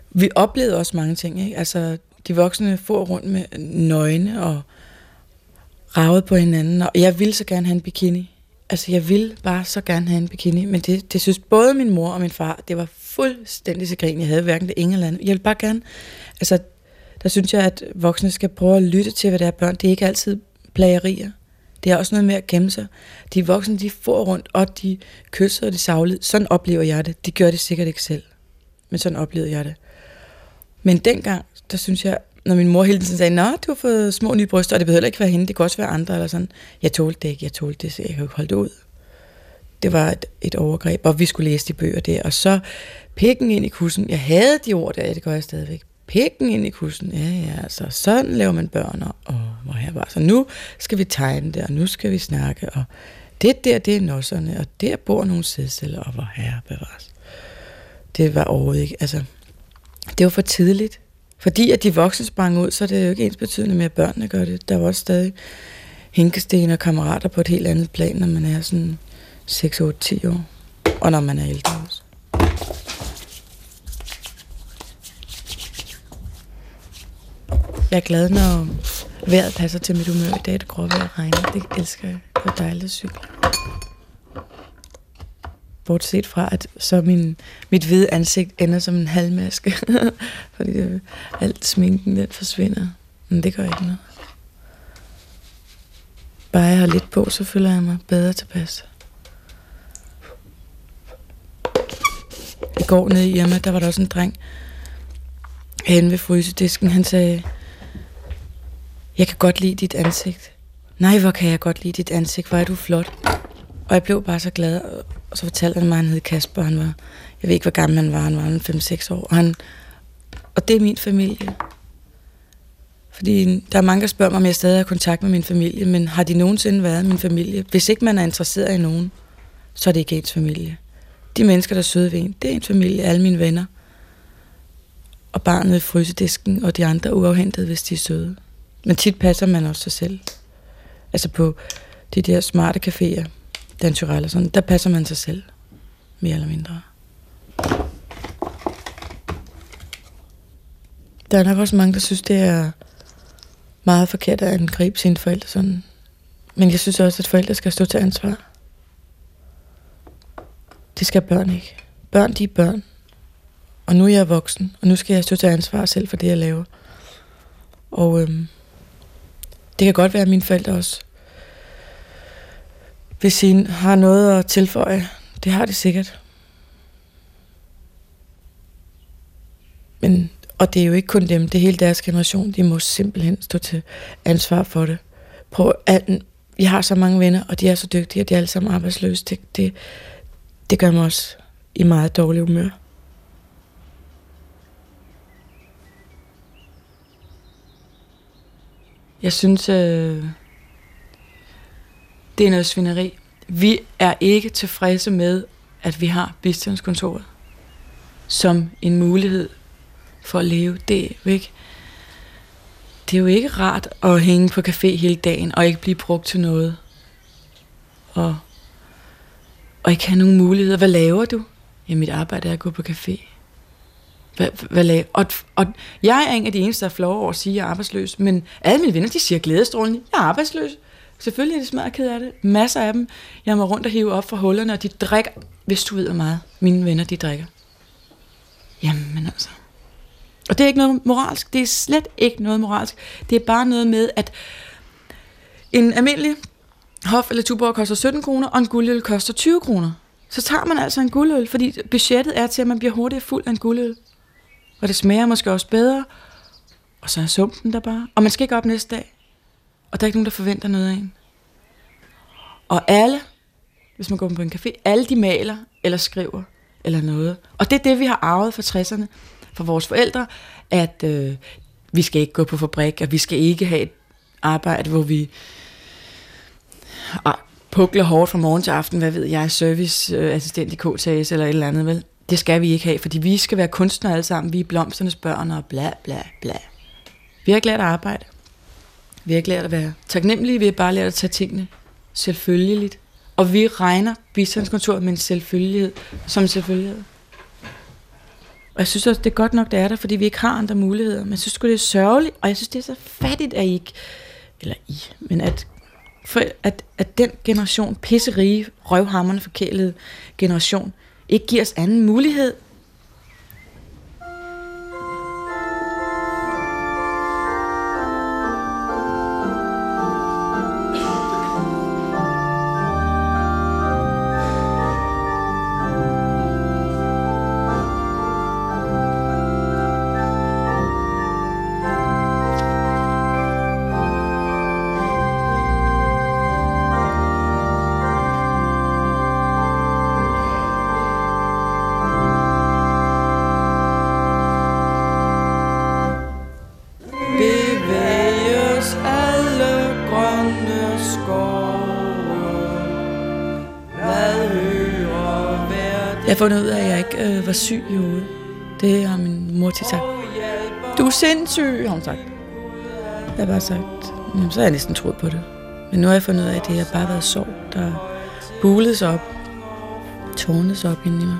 vi oplevede også mange ting, ikke? Altså, de voksne får rundt med nøgne og ravet på hinanden, og jeg ville så gerne have en bikini. Altså, jeg ville bare så gerne have en bikini, men det, det synes både min mor og min far, det var fuldstændig så grin, jeg havde hverken det ene eller andet. Jeg vil bare gerne, altså, der synes jeg, at voksne skal prøve at lytte til, hvad der er børn. Det er ikke altid plagerier. Det er også noget med at gemme sig. De voksne, de får rundt, og de kysser, og de savlede. Sådan oplever jeg det. De gør det sikkert ikke selv. Men sådan oplevede jeg det. Men dengang, der synes jeg, når min mor hele tiden sagde, Nå, du har fået små nye bryster, og det behøver ikke være hende, det kan også være andre, eller sådan. Jeg tålte det ikke, jeg tålte det, så jeg kan ikke holde det ud. Det var et, et overgreb, og vi skulle læse de bøger der, og så pikken ind i kussen. Jeg havde de ord der, det gør jeg stadigvæk. Pikken ind i kussen, ja, ja, altså sådan laver man børn, og, og hvor jeg var. Så nu skal vi tegne det, og nu skal vi snakke, og det der, det er nosserne, og der bor nogle sædceller, og hvor herre bevares. Det var overhovedet ikke, altså, det var for tidligt. Fordi at de voksne sprang ud, så er det jo ikke ens betydende med, at børnene gør det. Der var også stadig hinkesten og kammerater på et helt andet plan, når man er sådan 6, 8, 10 år. Og når man er ældre også. Jeg er glad, når vejret passer til mit humør. I dag det grå vejr regner. Det elsker jeg. Det er dejligt at cykle. Bortset fra, at så min, mit hvide ansigt ender som en halvmaske. [LAUGHS] Fordi det, alt sminken, den forsvinder. Men det gør ikke noget. Bare jeg har lidt på, så føler jeg mig bedre tilpas. I går nede i Irma, der var der også en dreng hen ved frysedisken. Han sagde, jeg kan godt lide dit ansigt. Nej, hvor kan jeg godt lide dit ansigt. Hvor er du flot. Og jeg blev bare så glad. Og så fortalte han mig, at han hed Kasper. Han var, jeg ved ikke, hvor gammel han var. Han var 5-6 år. Og, han, og det er min familie. Fordi der er mange, der spørger mig, om jeg stadig har kontakt med min familie. Men har de nogensinde været min familie? Hvis ikke man er interesseret i nogen, så er det ikke ens familie. De mennesker, der er søde ved en, det er en familie. Alle mine venner. Og barnet i frysedisken, og de andre uafhentede, hvis de er søde. Men tit passer man også sig selv. Altså på de der smarte caféer, Dan Tyrell og sådan, der passer man sig selv. Mere eller mindre. Der er nok også mange, der synes, det er meget forkert at angribe sine forældre sådan. Men jeg synes også, at forældre skal stå til ansvar. Det skal børn ikke. Børn, de er børn. Og nu er jeg voksen, og nu skal jeg stå til ansvar selv for det, jeg laver. Og øhm, det kan godt være, at mine forældre også hvis I har noget at tilføje. Det har det sikkert. Men, og det er jo ikke kun dem, det er hele deres generation. De må simpelthen stå til ansvar for det. Prøv at, jeg har så mange venner, og de er så dygtige, og de er alle sammen arbejdsløse. Det, det, det gør mig også i meget dårlig humør. Jeg synes, øh, det er noget svineri. Vi er ikke tilfredse med, at vi har bistandskontoret som en mulighed for at leve. Det er jo ikke, det er jo ikke rart at hænge på café hele dagen og ikke blive brugt til noget. Og, og ikke have nogen muligheder. Hvad laver du? Ja, mit arbejde er at gå på café. Hvad, hvad laver? Og, og jeg er en af de eneste, der er flove over at sige, at jeg er arbejdsløs. Men alle mine venner, de siger glædestrålende, jeg er arbejdsløs. Selvfølgelig er de smadret ked af det. Masser af dem. Jeg må rundt og hive op fra hullerne, og de drikker. Hvis du ved, hvor meget mine venner de drikker. Jamen altså. Og det er ikke noget moralsk. Det er slet ikke noget moralsk. Det er bare noget med, at en almindelig hof eller tuborg koster 17 kroner, og en guldøl koster 20 kroner. Så tager man altså en guldøl, fordi budgettet er til, at man bliver hurtigt fuld af en guldøl. Og det smager måske også bedre, og så er sumpen der bare. Og man skal ikke op næste dag. Og der er ikke nogen, der forventer noget af en. Og alle, hvis man går på en café, alle de maler eller skriver eller noget. Og det er det, vi har arvet fra 60'erne, fra vores forældre, at øh, vi skal ikke gå på fabrik, og vi skal ikke have et arbejde, hvor vi ah, pukler hårdt fra morgen til aften, hvad ved jeg, serviceassistent i KTS eller et eller andet, vel? Det skal vi ikke have, fordi vi skal være kunstnere alle sammen, vi er blomsternes børn og bla bla bla. Vi har ikke lært at arbejde. Vi har ikke lært at være taknemmelige, vi har bare lært at tage tingene selvfølgeligt. Og vi regner bistandskontoret med en selvfølgelighed som selvfølgelighed. Og jeg synes også, det er godt nok, det er der, fordi vi ikke har andre muligheder. Men jeg synes det er sørgeligt, og jeg synes, det er så fattigt, at I ikke, eller I, men at, for, at, at den generation, pisserige, røvhammerne forkælede generation, ikke giver os anden mulighed Jeg har fundet ud af, at jeg ikke øh, var syg i hovedet. Det har min mor til sagt. Du er sindssyg, har hun sagt. Jeg har bare sagt, jamen, så har jeg næsten troet på det. Men nu har jeg fundet ud af, at det har bare været sorg, der bulede sig op. Tårnede sig op inden i mig.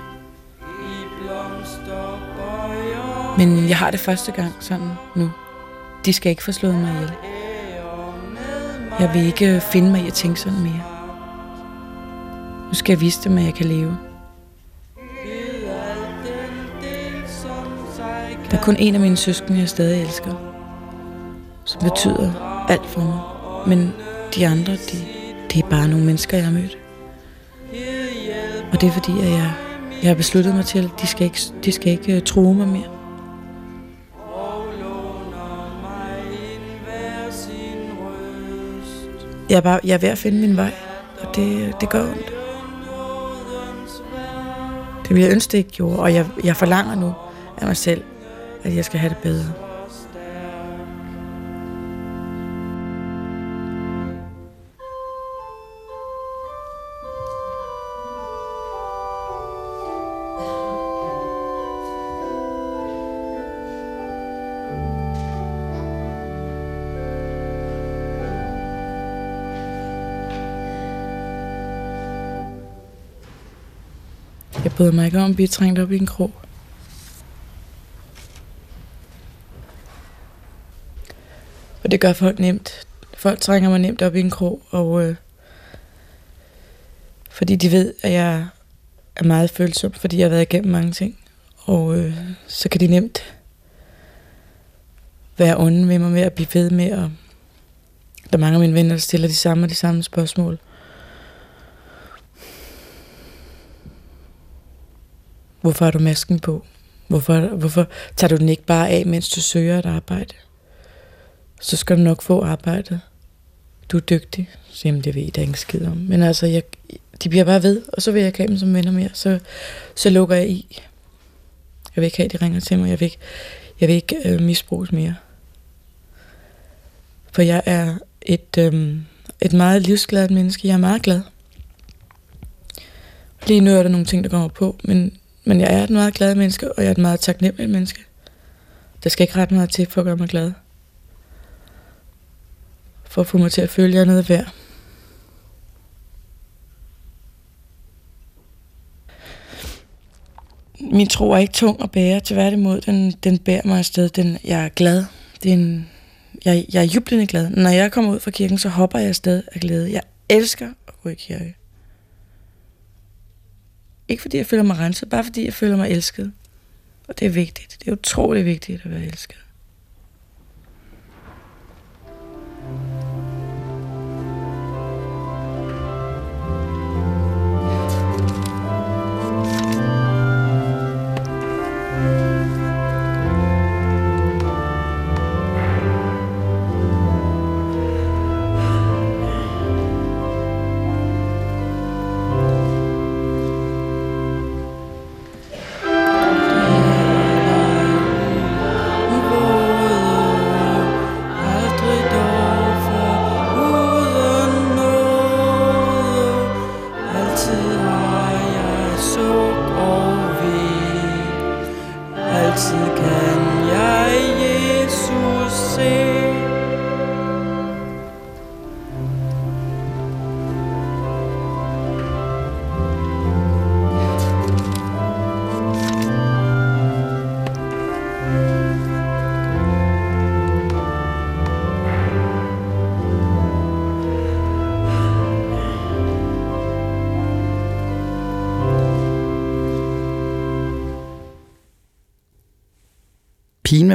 Men jeg har det første gang sådan nu. De skal ikke få slået mig ihjel. Jeg vil ikke øh, finde mig i at tænke sådan mere. Nu skal jeg vise dem, at jeg kan leve. Der er kun en af mine søskende, jeg stadig elsker. Som betyder alt for mig. Men de andre, de, det er bare nogle mennesker, jeg har mødt. Og det er fordi, at jeg, jeg har besluttet mig til, at de skal ikke, de skal ikke øh, true mig mere. Jeg er, bare, jeg er ved at finde min vej, og det, det gør ondt. Det vil jeg ønske, det ikke gjorde, og jeg, jeg forlanger nu af mig selv, at jeg skal have det bedre. Jeg bryder mig ikke om at blive trængt op i en krog. Det gør folk nemt. Folk trænger mig nemt op i en krog, og øh, fordi de ved, at jeg er meget følsom, fordi jeg har været igennem mange ting. Og øh, så kan de nemt være onde ved mig med at blive ved med. Og der er mange af mine venner, der stiller de samme og de samme spørgsmål. Hvorfor har du masken på? Hvorfor, hvorfor tager du den ikke bare af, mens du søger et arbejde? Så skal du nok få arbejdet. Du er dygtig. Så jamen, det ved jeg da ikke skid om. Men altså, jeg, de bliver bare ved, og så vil jeg ikke have dem som venner mere. Så, så lukker jeg i. Jeg vil ikke have, at de ringer til mig. Jeg vil ikke, jeg vil ikke øh, misbruges mere. For jeg er et, øh, et meget livsglad menneske. Jeg er meget glad. Lige nu er der nogle ting, der kommer på, men men jeg er et meget glad menneske, og jeg er et meget taknemmeligt menneske. Der skal ikke ret meget til for at gøre mig glad. For at få mig til at føle, at jeg er noget værd. Min tro er ikke tung at bære, tværtimod, den, den bærer mig afsted. Den, jeg er glad. Det er en, jeg, jeg er jublende glad. Når jeg kommer ud fra kirken, så hopper jeg afsted af glæde. Jeg elsker at gå i kirke. Ikke fordi jeg føler mig renset, bare fordi jeg føler mig elsket. Og det er vigtigt. Det er utrolig vigtigt at være elsket.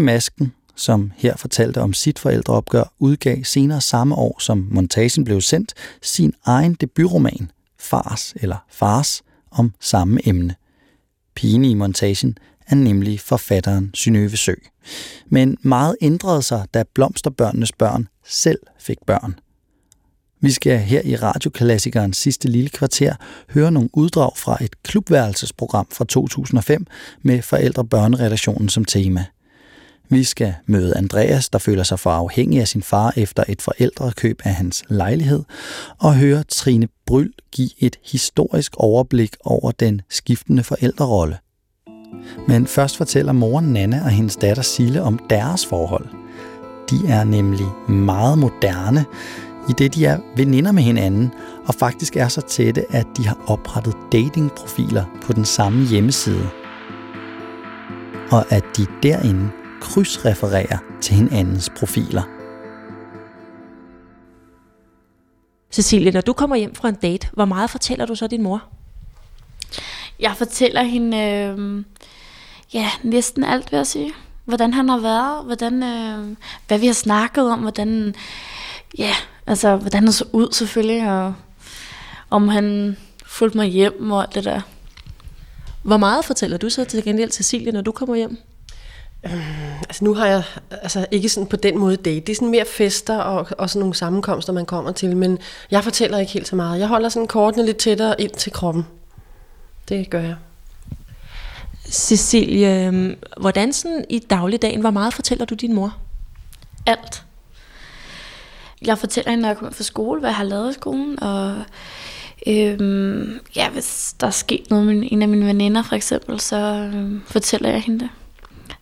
Med masken, som her fortalte om sit forældreopgør, udgav senere samme år, som montagen blev sendt, sin egen debutroman, Fars eller Fars, om samme emne. Pigen i montagen er nemlig forfatteren Synøve Sø. Men meget ændrede sig, da blomsterbørnenes børn selv fik børn. Vi skal her i radioklassikeren sidste lille kvarter høre nogle uddrag fra et klubværelsesprogram fra 2005 med forældre-børneredaktionen som tema – vi skal møde Andreas, der føler sig for afhængig af sin far efter et forældrekøb af hans lejlighed, og høre Trine Bryl give et historisk overblik over den skiftende forældrerolle. Men først fortæller moren Nana og hendes datter Sille om deres forhold. De er nemlig meget moderne, i det de er veninder med hinanden, og faktisk er så tætte, at de har oprettet datingprofiler på den samme hjemmeside. Og at de derinde krydsrefererer til hinandens profiler. Cecilie, når du kommer hjem fra en date, hvor meget fortæller du så din mor? Jeg fortæller hende øh, ja, næsten alt, vil jeg sige. Hvordan han har været, hvordan, øh, hvad vi har snakket om, hvordan, ja, altså, hvordan han så ud selvfølgelig, og om han fulgte mig hjem og alt det der. Hvor meget fortæller du så til gengæld Cecilie, når du kommer hjem? Øh, [CLEARS THROAT] altså nu har jeg altså ikke sådan på den måde date. Det er sådan mere fester og, og sådan nogle sammenkomster, man kommer til. Men jeg fortæller ikke helt så meget. Jeg holder sådan kortene lidt tættere ind til kroppen. Det gør jeg. Cecilie, hvordan sådan i dagligdagen, hvor meget fortæller du din mor? Alt. Jeg fortæller hende, når jeg kommer fra skole, hvad jeg har lavet i skolen, og øhm, ja, hvis der er sket noget med en af mine veninder for eksempel, så øhm, fortæller jeg hende det.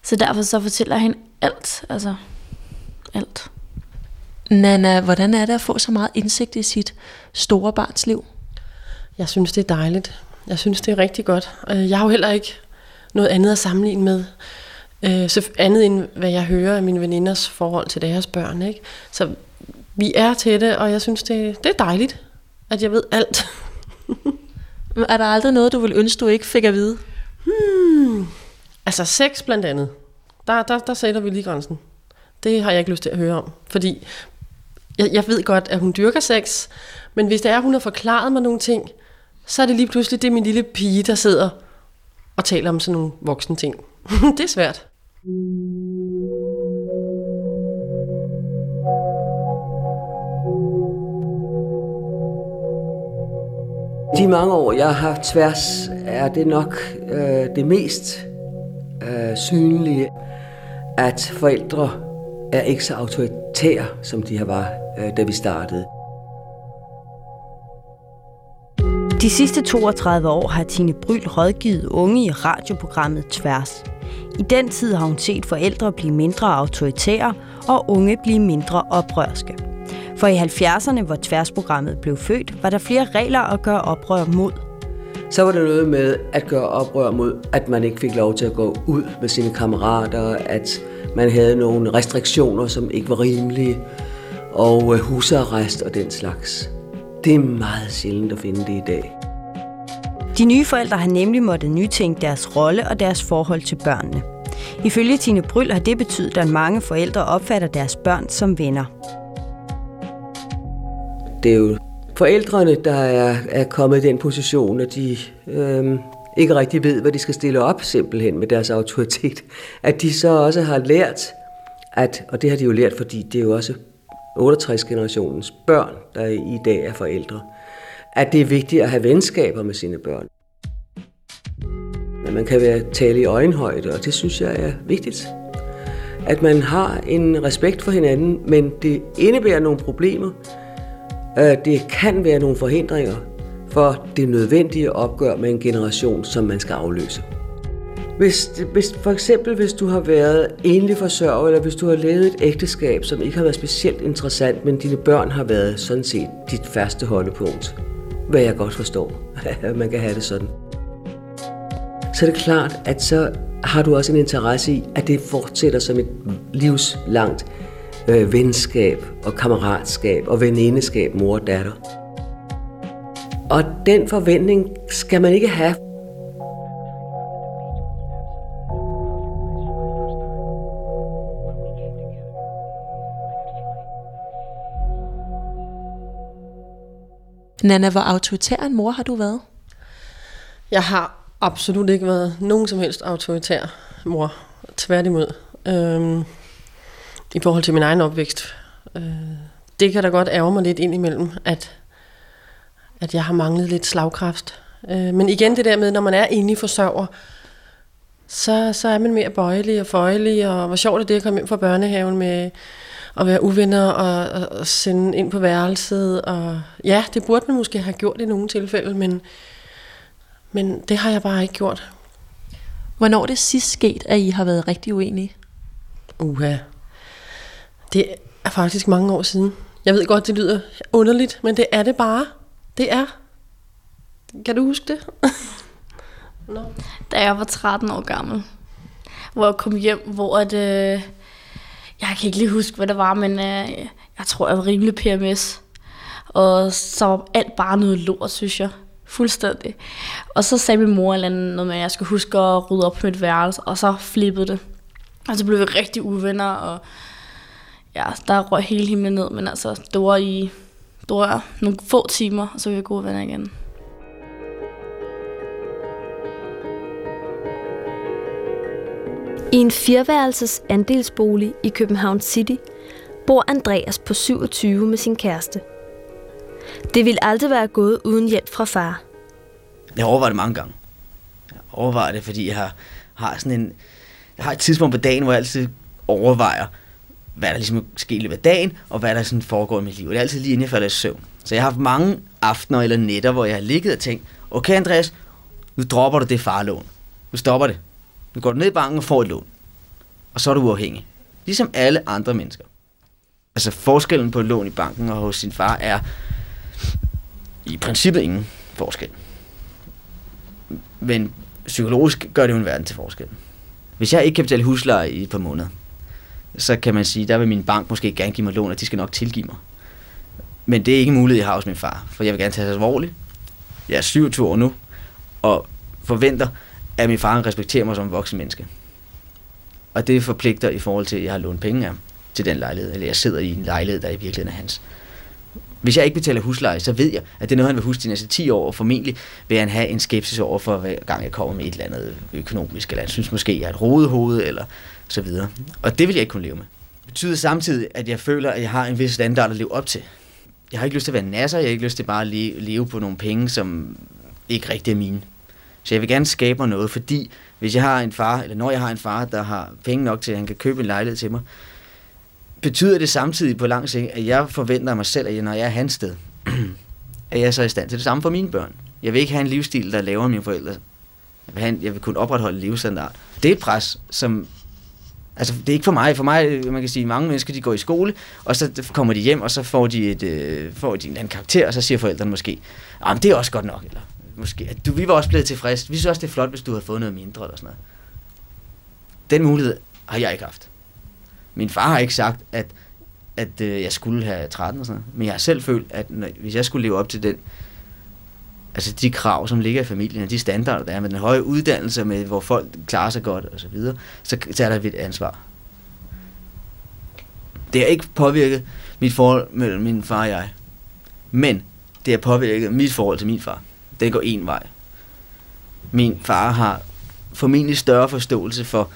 Så derfor så fortæller jeg hende alt, altså alt. Nana, hvordan er det at få så meget indsigt i sit store barns liv? Jeg synes, det er dejligt. Jeg synes, det er rigtig godt. Jeg har jo heller ikke noget andet at sammenligne med. Øh, så andet end hvad jeg hører af mine veninders forhold til deres børn. Ikke? Så vi er til det, og jeg synes, det, det er dejligt, at jeg ved alt. [LAUGHS] er der aldrig noget, du vil ønske, du ikke fik at vide? Hmm. Altså sex blandt andet. Der, der, der sætter vi lige grænsen. Det har jeg ikke lyst til at høre om. Fordi jeg, jeg ved godt, at hun dyrker sex, men hvis det er, at hun har forklaret mig nogle ting, så er det lige pludselig det er min lille pige, der sidder og taler om sådan nogle voksne ting. [LAUGHS] det er svært. De mange år, jeg har haft tværs, er det nok øh, det mest øh, synlige, at forældre er ikke så autoritære, som de her var, øh, da vi startede. De sidste 32 år har Tine Bryl rådgivet unge i radioprogrammet Tværs. I den tid har hun set forældre blive mindre autoritære og unge blive mindre oprørske. For i 70'erne, hvor tværsprogrammet blev født, var der flere regler at gøre oprør mod. Så var der noget med at gøre oprør mod, at man ikke fik lov til at gå ud med sine kammerater, at man havde nogle restriktioner, som ikke var rimelige, og øh, husarrest og den slags. Det er meget sjældent at finde det i dag. De nye forældre har nemlig måttet nytænke deres rolle og deres forhold til børnene. Ifølge Tine Bryl har det betydet, at mange forældre opfatter deres børn som venner. Det er jo forældrene, der er, er kommet i den position, at de øhm, ikke rigtig ved, hvad de skal stille op simpelthen med deres autoritet. At de så også har lært, at, og det har de jo lært, fordi det er jo også 68-generationens børn, der i dag er forældre, at det er vigtigt at have venskaber med sine børn. At man kan være tale i øjenhøjde, og det synes jeg er vigtigt. At man har en respekt for hinanden, men det indebærer nogle problemer. Øh, det kan være nogle forhindringer for det nødvendige opgør med en generation, som man skal afløse. Hvis, hvis, for eksempel hvis du har været enlig forsørger, eller hvis du har levet et ægteskab, som ikke har været specielt interessant, men dine børn har været sådan set dit første holdepunkt, hvad jeg godt forstår, at [LAUGHS] man kan have det sådan, så er det klart, at så har du også en interesse i, at det fortsætter som et livslangt øh, venskab og kammeratskab og venindeskab mor og datter. Og den forventning skal man ikke have. Nana, hvor autoritær en mor har du været? Jeg har absolut ikke været nogen som helst autoritær mor. Tværtimod. Øhm, I forhold til min egen opvækst. Øh, det kan da godt ærge mig lidt ind imellem, at, at jeg har manglet lidt slagkraft. Øh, men igen det der med, når man er i forsørger, så, så er man mere bøjelig og føjelig, og hvor sjovt er det at komme ind fra børnehaven med at være uvenner og, og, sende ind på værelset. Og ja, det burde man måske have gjort i nogle tilfælde, men, men det har jeg bare ikke gjort. Hvornår er det sidst sket, at I har været rigtig uenige? Uha. Det er faktisk mange år siden. Jeg ved godt, det lyder underligt, men det er det bare. Det er. Kan du huske det? [LAUGHS] no. Da jeg var 13 år gammel, hvor jeg kom hjem, hvor at, øh, jeg kan ikke lige huske, hvad det var, men øh, jeg tror, jeg var rimelig PMS. Og så var alt bare noget lort, synes jeg. Fuldstændig. Og så sagde min mor eller noget med, at jeg skulle huske at rydde op på mit værelse, og så flippede det. Og så blev vi rigtig uvenner, og ja, der røg hele himlen ned, men altså, det var i det var nogle få timer, og så var vi gode venner igen. I en fireværelses andelsbolig i København City bor Andreas på 27 med sin kæreste. Det vil aldrig være gået uden hjælp fra far. Jeg overvejer det mange gange. Jeg overvejer det, fordi jeg har, har sådan en... Jeg har et tidspunkt på dagen, hvor jeg altid overvejer, hvad der ligesom sker i løbet af dagen, og hvad der sådan foregår i mit liv. Det er altid lige inden jeg falder i søvn. Så jeg har haft mange aftener eller nætter, hvor jeg har ligget og tænkt, okay Andreas, nu dropper du det farlån. Nu stopper det. Nu går du ned i banken og får et lån. Og så er du uafhængig. Ligesom alle andre mennesker. Altså forskellen på et lån i banken og hos sin far er i princippet ingen forskel. Men psykologisk gør det jo en verden til forskel. Hvis jeg ikke kan betale husleje i et par måneder, så kan man sige, der vil min bank måske gerne give mig lån, og de skal nok tilgive mig. Men det er ikke muligt, jeg har hos min far, for jeg vil gerne tage sig alvorligt. Jeg er 27 år nu, og forventer, at min far respekterer mig som en voksen menneske. Og det forpligter i forhold til, at jeg har lånt penge af til den lejlighed, eller jeg sidder i en lejlighed, der i virkeligheden er hans. Hvis jeg ikke betaler husleje, så ved jeg, at det er noget, han vil huske de næste 10 år, og formentlig vil han have en skepsis over for, hver gang jeg kommer med et eller andet økonomisk, eller han synes måske, jeg er et rodehoved, eller så videre. Og det vil jeg ikke kunne leve med. Det betyder samtidig, at jeg føler, at jeg har en vis standard at leve op til. Jeg har ikke lyst til at være nasser, jeg har ikke lyst til bare at leve på nogle penge, som ikke rigtig er mine. Så jeg vil gerne skabe mig noget, fordi hvis jeg har en far, eller når jeg har en far, der har penge nok til, at han kan købe en lejlighed til mig, betyder det samtidig på lang sigt, at jeg forventer mig selv, at når jeg er hans sted, [CLEARS THROAT] at jeg så er i stand til det samme for mine børn. Jeg vil ikke have en livsstil, der laver mine forældre. Jeg vil, have en, jeg vil kunne opretholde livsstandard. levestandard. Det er et pres, som... Altså, det er ikke for mig. For mig, man kan sige, mange mennesker, de går i skole, og så kommer de hjem, og så får de, et, øh, får de en anden karakter, og så siger forældrene måske, ah, men det er også godt nok, eller måske, du, vi var også blevet tilfreds. Vi synes også, det er flot, hvis du havde fået noget mindre, eller sådan noget. Den mulighed har jeg ikke haft. Min far har ikke sagt, at, at øh, jeg skulle have 13 og sådan noget. Men jeg har selv følt, at når, hvis jeg skulle leve op til den, Altså de krav, som ligger i familien, og de standarder, der er med den høje uddannelse, med hvor folk klarer sig godt og så videre, så, tager der et ansvar. Det har ikke påvirket mit forhold mellem min far og jeg. Men det har påvirket mit forhold til min far. Det går en vej. Min far har formentlig større forståelse for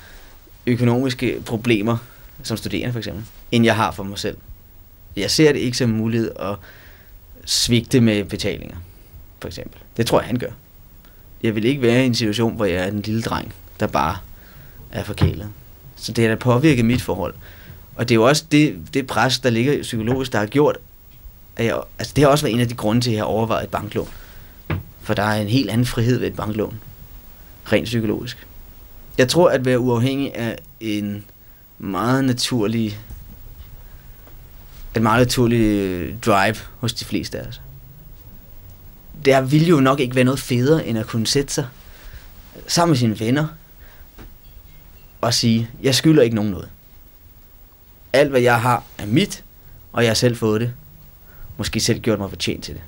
økonomiske problemer, som studerende for eksempel, end jeg har for mig selv. Jeg ser det ikke som mulighed at svigte med betalinger, for eksempel. Det tror jeg, han gør. Jeg vil ikke være i en situation, hvor jeg er den lille dreng, der bare er forkælet. Så det har da påvirket mit forhold. Og det er jo også det, det pres, der ligger psykologisk, der har gjort, at jeg, altså det har også været en af de grunde til, at jeg har overvejet et banklån. For der er en helt anden frihed ved et banklån. Rent psykologisk. Jeg tror, at være uafhængig er en meget naturlig en meget naturlig øh, drive hos de fleste af os der ville jo nok ikke være noget federe, end at kunne sætte sig sammen med sine venner og sige, jeg skylder ikke nogen noget. Alt, hvad jeg har, er mit, og jeg har selv fået det. Måske selv gjort mig fortjent til det.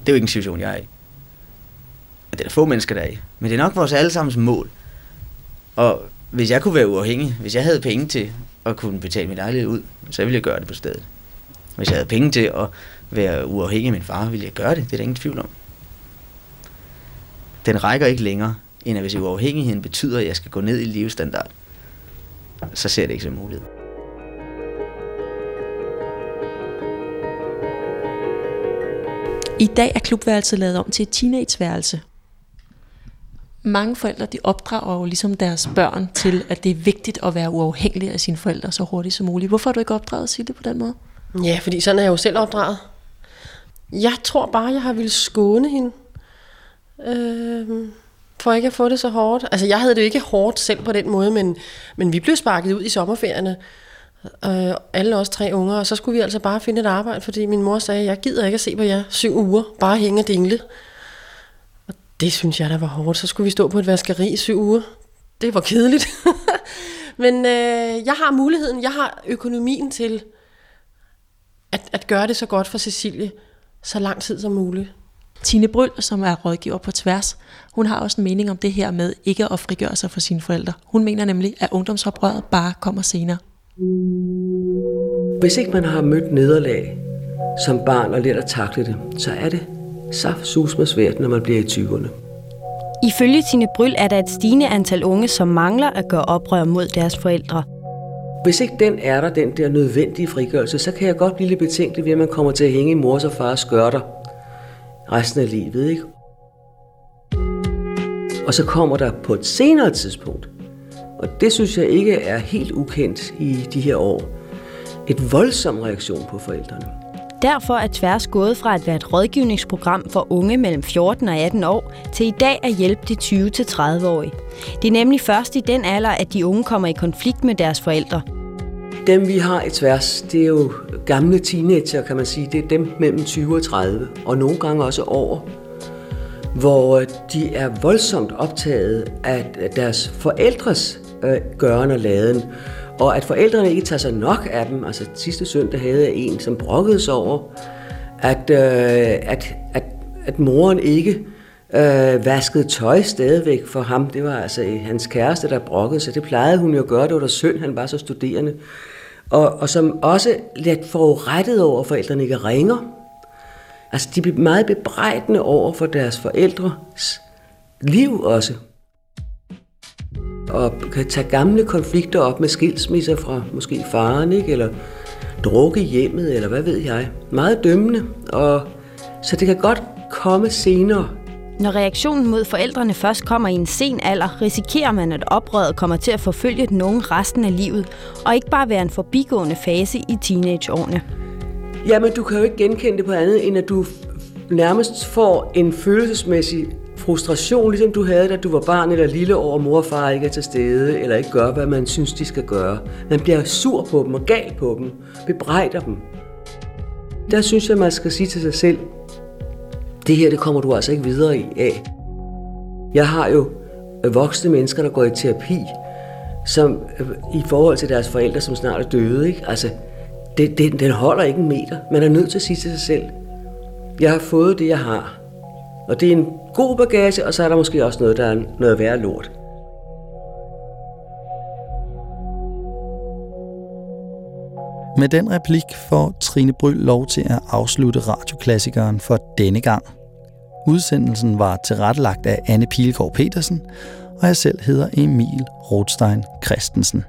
Det er jo ikke en situation, jeg er i. Det er der få mennesker, der er i. Men det er nok vores allesammens mål. Og hvis jeg kunne være uafhængig, hvis jeg havde penge til at kunne betale min lejlighed ud, så ville jeg gøre det på stedet. Hvis jeg havde penge til at være uafhængig af min far, ville jeg gøre det. Det er der ingen tvivl om. Den rækker ikke længere, end at hvis uafhængigheden betyder, at jeg skal gå ned i levestandard, så ser det ikke som mulighed. I dag er klubværelset lavet om til et teenageværelse. Mange forældre de opdrager jo ligesom deres børn til, at det er vigtigt at være uafhængig af sine forældre så hurtigt som muligt. Hvorfor har du ikke opdraget sig det på den måde? Ja, fordi sådan er jeg jo selv opdraget. Jeg tror bare, jeg har ville skåne hende. Øh, for ikke at få det så hårdt. Altså, jeg havde det jo ikke hårdt selv på den måde, men, men vi blev sparket ud i sommerferierne. Øh, alle os tre unger, og så skulle vi altså bare finde et arbejde, fordi min mor sagde, jeg gider ikke at se på jer syv uger, bare hænge og dingle. Og det synes jeg, der var hårdt. Så skulle vi stå på et vaskeri i syv uger. Det var kedeligt. [LAUGHS] men øh, jeg har muligheden, jeg har økonomien til at, at gøre det så godt for Cecilie, så lang tid som muligt. Tine Bryl, som er rådgiver på tværs, hun har også en mening om det her med ikke at frigøre sig fra sine forældre. Hun mener nemlig, at ungdomsoprøret bare kommer senere. Hvis ikke man har mødt nederlag som barn og lært at takle det, så er det saft med svært, når man bliver i 20'erne. Ifølge Tine Bryl er der et stigende antal unge, som mangler at gøre oprør mod deres forældre. Hvis ikke den er der, den der nødvendige frigørelse, så kan jeg godt blive lidt betænkelig ved, at man kommer til at hænge i mors og fars skørter resten af livet. Ikke? Og så kommer der på et senere tidspunkt, og det synes jeg ikke er helt ukendt i de her år, et voldsom reaktion på forældrene. Derfor er Tværs gået fra at være et rådgivningsprogram for unge mellem 14 og 18 år, til i dag at hjælpe de 20-30-årige. Det er nemlig først i den alder, at de unge kommer i konflikt med deres forældre. Dem vi har i Tværs, det er jo gamle teenager, kan man sige. Det er dem mellem 20 og 30, og nogle gange også over hvor øh, de er voldsomt optaget af deres forældres øh, gøren og laden, og at forældrene ikke tager sig nok af dem. Altså sidste søndag havde jeg en, som brokkede sig over, at, øh, at, at, at moren ikke øh, vaskede tøj stadigvæk for ham. Det var altså øh, hans kæreste, der brokkede sig. Det plejede hun jo at gøre. Det var da synd, han var så studerende. Og, og som også lidt forurettet over, at forældrene ikke ringer. Altså, de blev meget bebrejdende over for deres forældres liv også og kan tage gamle konflikter op med skilsmisser fra måske faren, ikke? eller drukke hjemmet, eller hvad ved jeg. Meget dømmende, og så det kan godt komme senere. Når reaktionen mod forældrene først kommer i en sen alder, risikerer man, at oprøret kommer til at forfølge den unge resten af livet, og ikke bare være en forbigående fase i teenageårene. Jamen, du kan jo ikke genkende det på andet, end at du nærmest får en følelsesmæssig frustration, ligesom du havde, da du var barn eller lille over, mor og far ikke er til stede, eller ikke gør, hvad man synes, de skal gøre. Man bliver sur på dem og gal på dem, bebrejder dem. Der synes jeg, man skal sige til sig selv, det her, det kommer du altså ikke videre i af. Jeg har jo øh, voksne mennesker, der går i terapi, som øh, i forhold til deres forældre, som snart er døde, ikke? Altså, det, det, den holder ikke en meter. Man er nødt til at sige til sig selv, jeg har fået det, jeg har og det er en god bagage, og så er der måske også noget, der er noget værre lort. Med den replik får Trine Bryl lov til at afslutte radioklassikeren for denne gang. Udsendelsen var tilrettelagt af Anne Pilgaard Petersen, og jeg selv hedder Emil Rothstein Christensen.